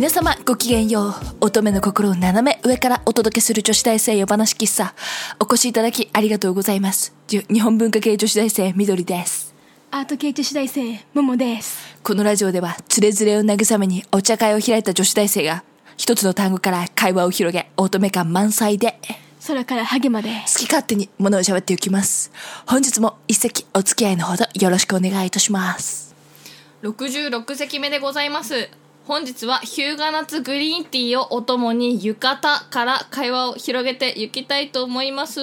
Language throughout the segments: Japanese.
皆様ごきげんよう。乙女の心を斜め上からお届けする女子大生夜話喫茶。お越しいただきありがとうございます。日本文化系女子大生みどりです。アート系女子大生ももです。このラジオではつれづれを慰めにお茶会を開いた女子大生が一つの単語から会話を広げ乙女感満載で空からハゲまで。好き勝手に物を喋っていきます。本日も一席お付き合いのほどよろしくお願いいたします。66席目でございます本日はヒューガナッツグリーンティーをお供に浴衣から会話を広げていきたいと思います。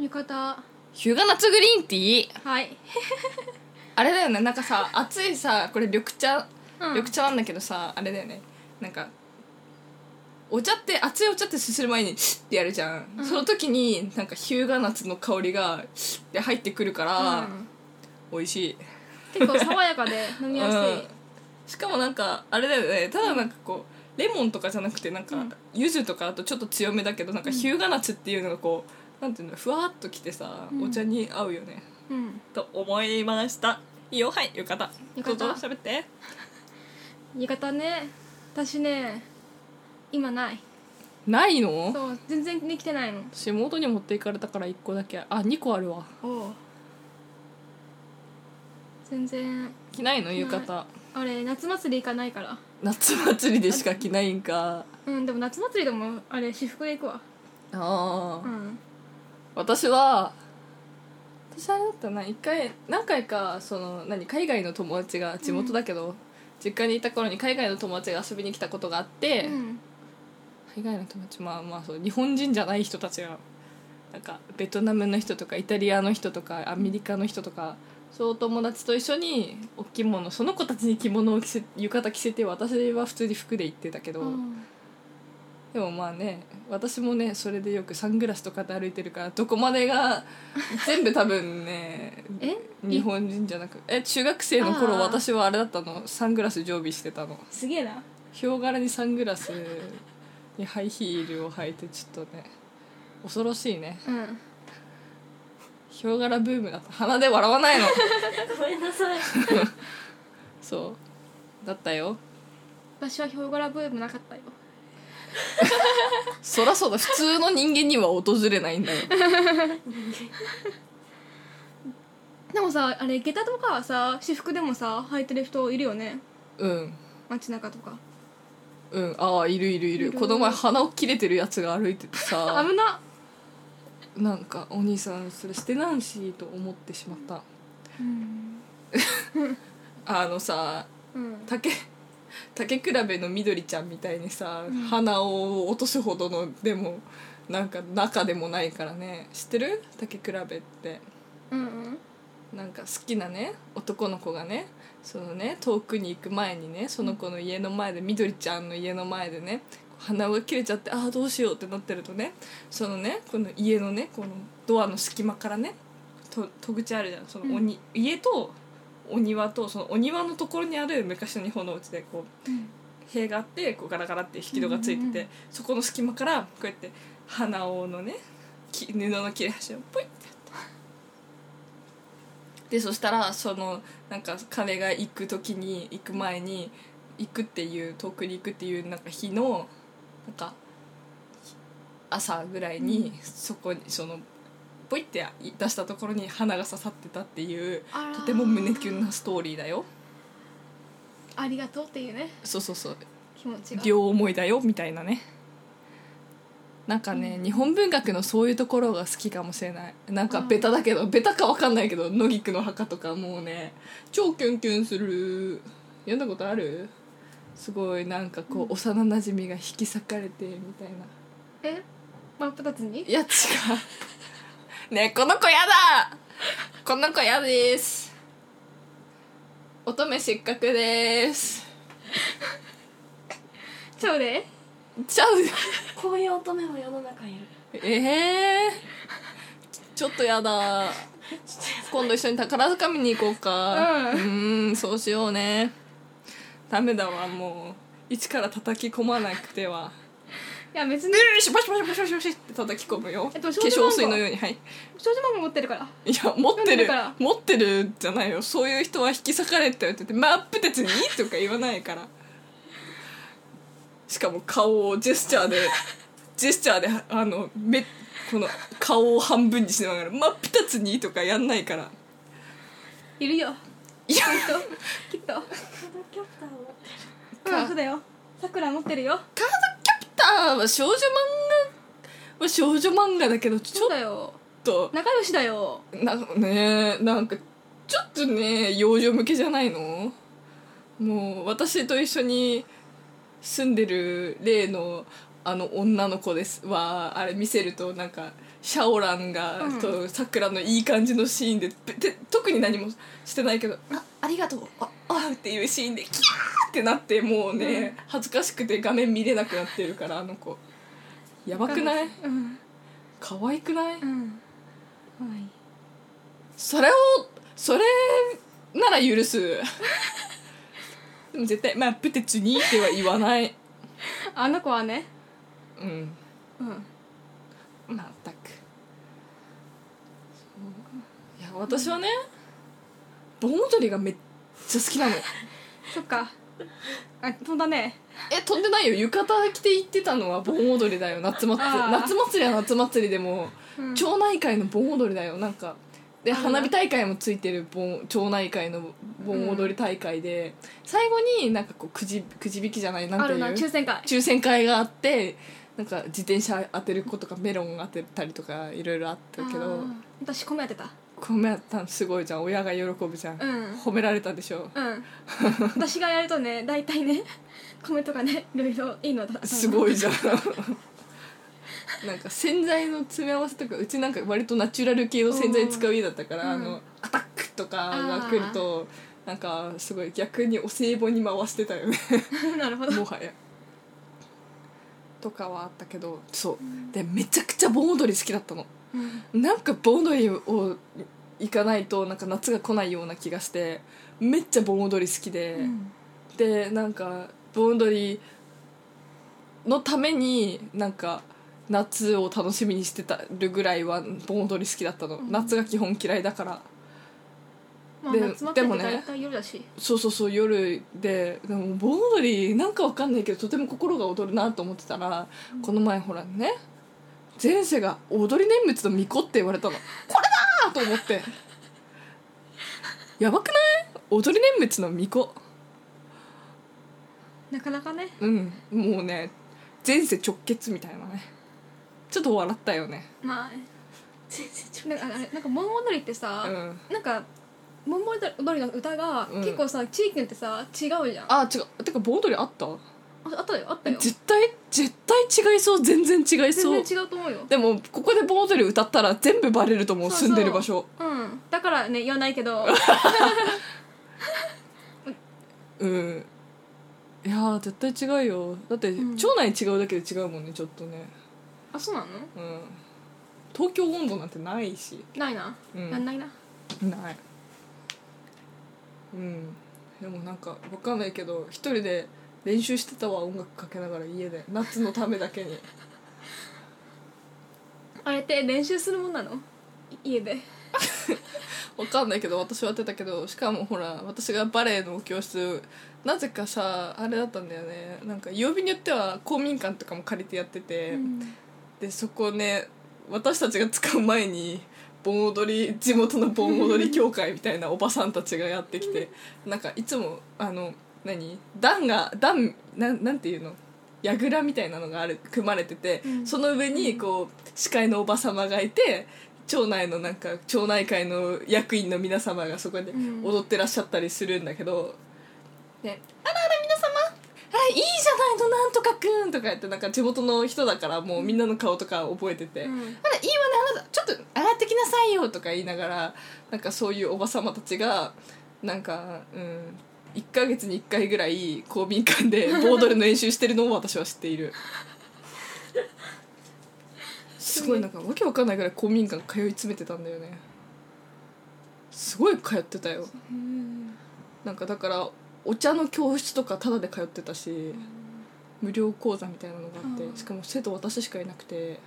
浴衣。ヒューガナッツグリーンティー？はい。あれだよね。なんかさ熱いさこれ緑茶、うん。緑茶なんだけどさあれだよね。なんかお茶って熱いお茶ってすする前にシッってやるじゃん、その時になんかヒューガナッツの香りがシッって入ってくるから、うん。美味しい。結構爽やかで飲みやすい、うんしかもなんかあれだよね。ただなんかこうレモンとかじゃなくてなんかうん。柚子とかあとちょっと強めだけどなんかヒューガナッツっていうのがこうなんていうのふわっときてさ、うん。お茶に合うよね。うん。と思いました。いいよ。はい浴衣。浴衣？どうぞ喋って。浴衣ね私ね今ない。ないの？そう全然できてないの。私妹に持っていかれたから1個だけ。あ2個あるわ。おう。全然。着ないの？浴衣。あれ夏祭り行かないから。夏祭りでしか着ないんか。うんでも夏祭りでもあれ私服で行くわ。ああ、うん。私は私あれだったな。一回何回かその何海外の友達が地元だけど、実家にいた頃に海外の友達が遊びに来たことがあって、うん。海外の友達まあまあそう日本人じゃない人たちがなんかベトナムの人とかイタリアの人とかアメリカの人とかそうお友達と一緒にお着物その子たちに着物を着せ浴衣着せて私は普通に服で行ってたけど、うん。でもまあね私もねそれでよくサングラスとかで歩いてるからどこまでが全部多分ね え？日本人じゃなくえ中学生の頃私はあれだったの？サングラス常備してたの。すげえな。ヒョウ柄にサングラスにハイヒールを履いてちょっとね恐ろしいね。うんヒョウ柄ブームだった。鼻で笑わないの。ごめんなさい。そう。だったよ。私はヒョウ柄ブームなかったよ。そらそうだ。普通の人間には訪れないんだよ。でもさあれ下駄とかはさ私服でもさ履いてる人いるよね。うん。街中とか。うん。ああいるいるいる。いる。この前鼻を切れてるやつが歩いててさ。危ななんかお兄さんそれしてなんしと思ってしまった。うん。あのさうん。竹竹比べのみどりちゃんみたいにさ、鼻を落とすほどのでもなんか中でもないからね。知ってる？竹比べって。うんうん。なんか好きなね男の子がねそのね遠くに行く前にねその子の家の前でみどりちゃんの家の前でね鼻が切れちゃってああどうしようってなってるとねそのねこの家のねこのドアの隙間からねと戸口あるじゃん。そのおに、家とお庭とそのお庭のところにある昔の日本のお家でこううん。塀があってこうガラガラって引き戸がついてて、うんうんうん。そこの隙間からこうやって鼻緒のねき布の切れ端をポイッてやって。でそしたらそのなんか彼が行く時に行く前に行くっていう遠くに行くっていうなんか日のなんか朝ぐらいにそこにそのポイって出したところに花が刺さってたっていうとても胸キュンなストーリーだよ。ありがとうっていうね。そうそうそう。気持ちが。両思いだよみたいなね。なんかね、日本文学のそういうところが好きかもしれない。なんかベタだけど、ベタかわかんないけど野菊の墓とかもうね超キュンキュンする。読んだことある？すごいなんかこう、幼なじみが引き裂かれてみたいな。え？真っ二つに？いや違う。ねえこの子やだ！この子やです。乙女失格です。ちゃうで？ちゃうこういう乙女も世の中にいる。ええ ちょっとやだ。今度一緒に宝塚見に行こうか。うん。ーんそうしようねダメだわもう。一から叩き込まなくては。いや別に。よしバシバシバシバシバシって叩き込むよ、えっと化少女漫画粧水のようにはい。少女漫画持ってるから。いや持ってる。読んでるから。持ってるじゃないよ。そういう人は引き裂かれてって言って真っ二つにとか言わないから。しかも顔をジェスチャーでジェスチャーであの目この顔を半分にしながら「真っ二つに」とかやんないから。いるよいやきっとカードキャプターをうんそうだよさくら持ってる。よカードキャプターは少女漫画は少女漫画だけどちそょっうだよ。と仲良しだよ。なねなんかちょっとね幼女向けじゃないの？もう私と一緒に住んでる例のあの女の子です。はあれ見せるとなんかシャオランが、うん。とさくらのいい感じのシーンでべで特に何もしてないけど「あありがとう。ああ」っていうシーンでキャーってなってもうね、恥ずかしくて画面見れなくなってるからあの子。やばくない？うん。可愛くない？うん。はい。それをそれなら許す。でも絶対まあプテツにっては言わない。あの子はね。うん。うん。まったくそういや私はね盆踊りがめっちゃ好きなの。そっか。あ飛んだね。え飛んでないよ。浴衣着て行ってたのは盆踊りだよ。夏祭り。あー。夏祭りは夏祭りでも、うん。町内会の盆踊りだよ。なんかで花火大会もついてる盆町内会の盆踊り大会で、最後になんかこうくじくじ引きじゃないなんていう？な。抽選会。抽選会があってなんか自転車当てる子とかメロン当てたりとかいろいろあったけど。あー。私米やってた米やったのすごいじゃん。親が喜ぶじゃん、うん。褒められたでしょ？うん。私がやるとね 大体ね米とかねいろいろいいのだすごいじゃん。なんか洗剤の詰め合わせとかうちなんか割とナチュラル系の洗剤使う家だったから、うん。あのアタックとかが来るとなんかすごい逆にお歳暮に回してたよね。なるほど。もはや。とかはあったけどそう。でめちゃくちゃ盆踊り好きだったの。うんなんか盆踊りを行かないとなんか夏が来ないような気がしてめっちゃ盆踊り好きで、うん。でなんか盆踊りのためになんか夏を楽しみにしてたるぐらいは盆踊り好きだったの、うん。夏が基本嫌いだから。まあででもね。そうそうそう夜で。でも盆踊りなんかわかんないけどとても心が躍るなと思ってたら、この前ほらね前世が踊り念仏の巫女って言われたの。これだーと思って。やばくない？踊り念仏の巫女なかなかね。うん。もうね前世直結みたいなね。ちょっと笑ったよね。まあなんかあれなんか盆踊りってさ、うん。なんか盆踊りの歌がうん。結構さ、地域によってさ違うじゃん。あ違う。てか盆踊りあった？ああったよあったよ。絶対絶対違いそう全然違いそう。全然違うと思うよ。でもここで盆踊り歌ったら全部バレると思うそうそう。住んでる場所。うん。だからね言わないけど。うん。いやー絶対違うよ。だって、うん。町内違うだけで違うもんねちょっとね。あそうなの？うん。東京温度なんてないし。ないな、うん。なんないな。ない。うん。でもなんかわかんないけど一人で練習してたわ音楽かけながら家で。夏のためだけに。あれって練習するもんなの？い家で。わかんないけど私はやってたけどしかもほら私がバレエの教室なぜかさあれだったんだよね。なんか曜日によっては公民館とかも借りてやってて、でそこね私たちが使う前に盆踊り地元の盆踊り協会みたいなおばさんたちがやってきてなんかいつもあの何？段が段なんなんていうの？櫓みたいなのがある組まれてて、うん。その上にこう司会のおば様がいて町内のなんか町内会の役員の皆様がそこでうん。踊ってらっしゃったりするんだけど、であらあら皆様あいいじゃないのなんとかくんとか言ってなんか地元の人だからもうみんなの顔とか覚えてて、うん。あらいいわねあなたちょっと上がってきなさいよとか言いながらなんかそういうおば様たちがなんかうん1ヶ月に1回ぐらい公民館でボードルの練習してるのを私は知っている。すごいなんかわけわかんないぐらい公民館通い詰めてたんだよね。すごい通ってたよ。うんなんかだからお茶の教室とかタダで通ってたし無料講座みたいなのがあってうん。しかも生徒私しかいなくて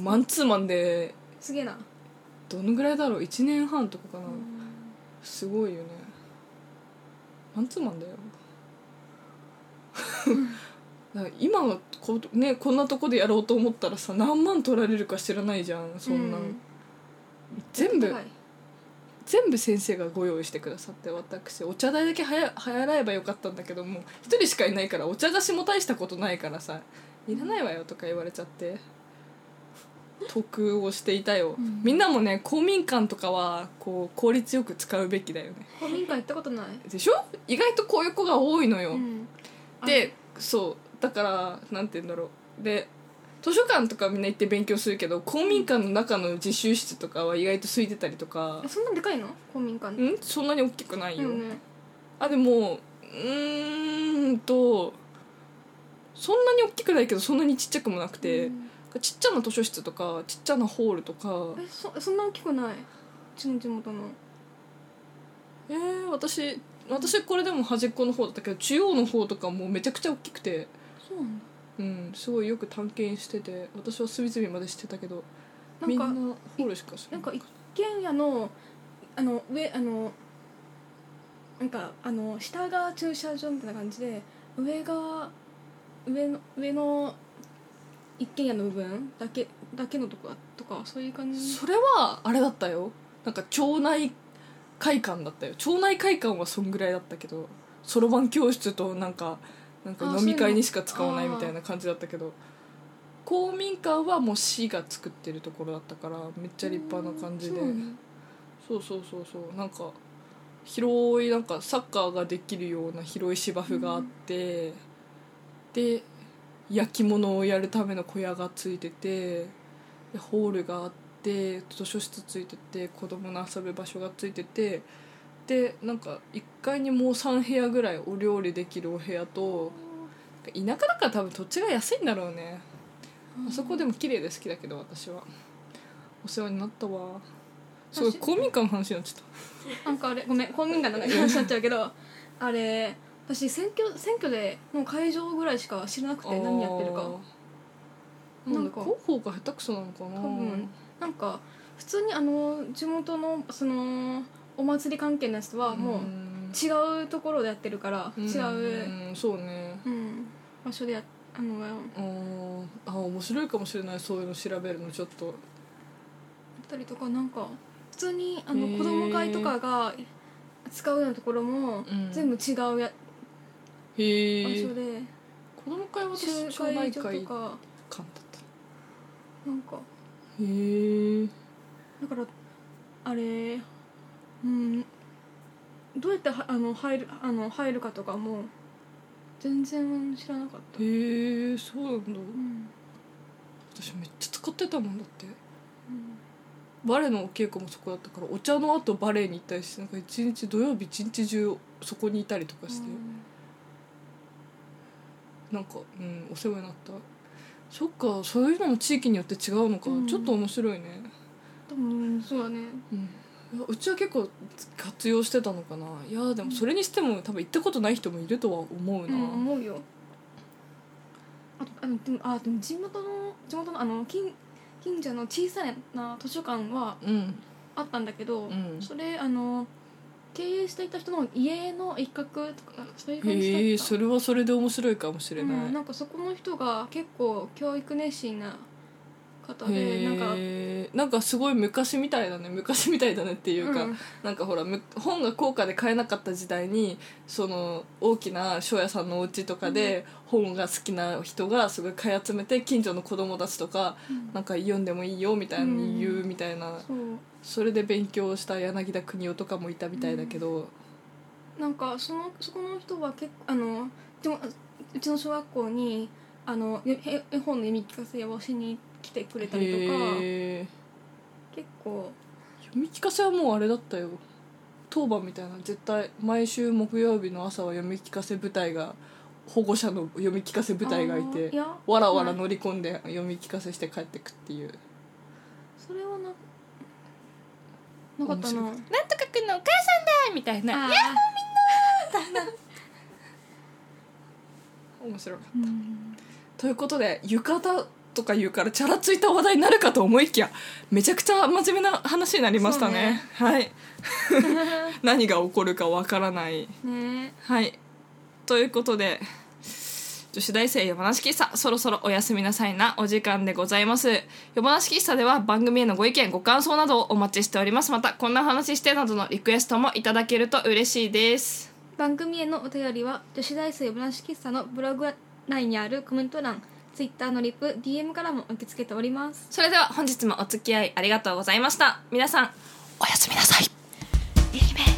マンツーマンですげえな。どのぐらいだろう？1年半とかかな。すごいよねマンツーマンだよ。だから今のこ,、ね、こんなとこでやろうと思ったらさ何万取られるか知らないじゃんそんな、うん。全部全部先生がご用意してくださって私。お茶代だけはや払えばよかったんだけども一人しかいないからお茶菓子も大したことないからさ「いらないわよ」とか言われちゃって得をしていたよ、うん。みんなもね公民館とかはこう効率よく使うべきだよね。公民館行ったことない？でしょ？意外とこういう子が多いのよ、うん。でそう。だからなんて言うんだろう。で図書館とかみんな行って勉強するけど公民館の中の自習室とかは意外と空いてたりとか。えそんなでかいの？公民館。ん？そんなに大きくないよ、うんねあでもうーんとそんなに大きくないけどそんなにちっちゃくもなくて、うんちっちゃな図書室とかちっちゃなホールとか。えそそんな大きくない？うちの地元の。えー、私私これでも端っこの方だったけど中央の方とかもうめちゃくちゃ大きくて。そうなんだ。うんすごいよく探検してて私は隅々までしてたけどなんかみんなホールしか知らなんか一軒家のあの上あのなんかあの下が駐車場みたいな感じで上が上の上の一軒家の部分だけだけのとことかそういう感じ？それはあれだったよ。なんか町内会館だったよ。町内会館はそんぐらいだったけどそろばん教室となんかなんかあ飲み会にしか使わないみたいな感じだったけど公民館はもう市が作ってるところだったからめっちゃ立派な感じで。うんそうそうそうそうなんか広いなんかサッカーができるような広い芝生があって、で焼き物をやるための小屋がついててでホールがあって図書室ついてて子供の遊ぶ場所がついててでなんか1階にもう3部屋ぐらいお料理できるお部屋と田舎だから多分土地が安いんだろうね。あそこでも綺麗で好きだけど私は。お世話になったわ。すごい私公民館の話になっちゃっなんかあれごめん公民館の話になっちゃうけどあれ私選挙選挙での会場ぐらいしか知らなくたて何やってるか。なんかか。広報が下手くそなのかな。多分なんか普通にあの地元のそのお祭り関係のやつはもう違うところでやってるから違う、んそうね。うん、場所でやあのあー。あ面白いかもしれないそういうの調べるのちょっと。たりとかなんか普通にあの子供会とかが使うようなところもうん。全部違うやへえ場所で子供会は私集町内会館だった。なんか。へえだからあれうんどうやってはあの入るあの入るかとかも全然知らなかった、へえそうなんだ。うん。私めっちゃ使ってたもんだって。うん。バレエのお稽古もそこだったからお茶の後バレエに行ったりしてなんか一日土曜日一日中そこにいたりとかして、なんかうんお世話になった。そっかそういうのも地域によって違うのか、うん。ちょっと面白いね、多分そうだね。うん、いやうちは結構活用してたのかな。いやでもそれにしても多分行ったことない人もいるとは思うな、うん思うよ。あとあのでもあでも地元の地元のあの近近所の小さな図書館はうん。あったんだけど、うん。それあの経営していた人の家の一角とかそういう感じだった。へえそれはそれで面白いかもしれない、うん、なんかそこの人が結構教育熱心な方でなんかなんかすごい昔みたいだね昔みたいだねっていうか、うん。なんかほらむ本が高価で買えなかった時代にその大きな書屋さんのお家とかで本が好きな人がすごい買い集めて近所の子供たちとかうん。なんか読んでもいいよみたいに言うみたいな、そう。それで勉強した柳田国男とかもいたみたいだけど、なんかそのそこの人は結構あのでもうちの小学校にあのえ絵絵本の読み聞かせをしに来てくれたりとか。結構。読み聞かせはもうあれだったよ。当番みたいな。絶対毎週木曜日の朝は読み聞かせ部隊が保護者の読み聞かせ部隊がいていやわらわらない乗り込んで読み聞かせして帰ってくっていう。それはななかったな。なんとかくんのお母さんだみたいな。あー。面白かった。うんということで浴衣とか言うからチャラついた話題になるかと思いきやめちゃくちゃ真面目な話になりましたね。はい。何が起こるかわからない。ね。はい。ということで女女子大生夜話喫茶そろそろおやすみなさいなお時間でございます。夜話喫茶では番組へのご意見ご感想などをお待ちしております。またこんな話してなどのリクエストもいただけると嬉しいです。番組へのお便りは女子大生夜話喫茶のブログ内にあるコメント欄ツイッターのリプ DM からも受け付けております。それでは本日もお付き合いありがとうございました。皆さんおやすみなさい。愛媛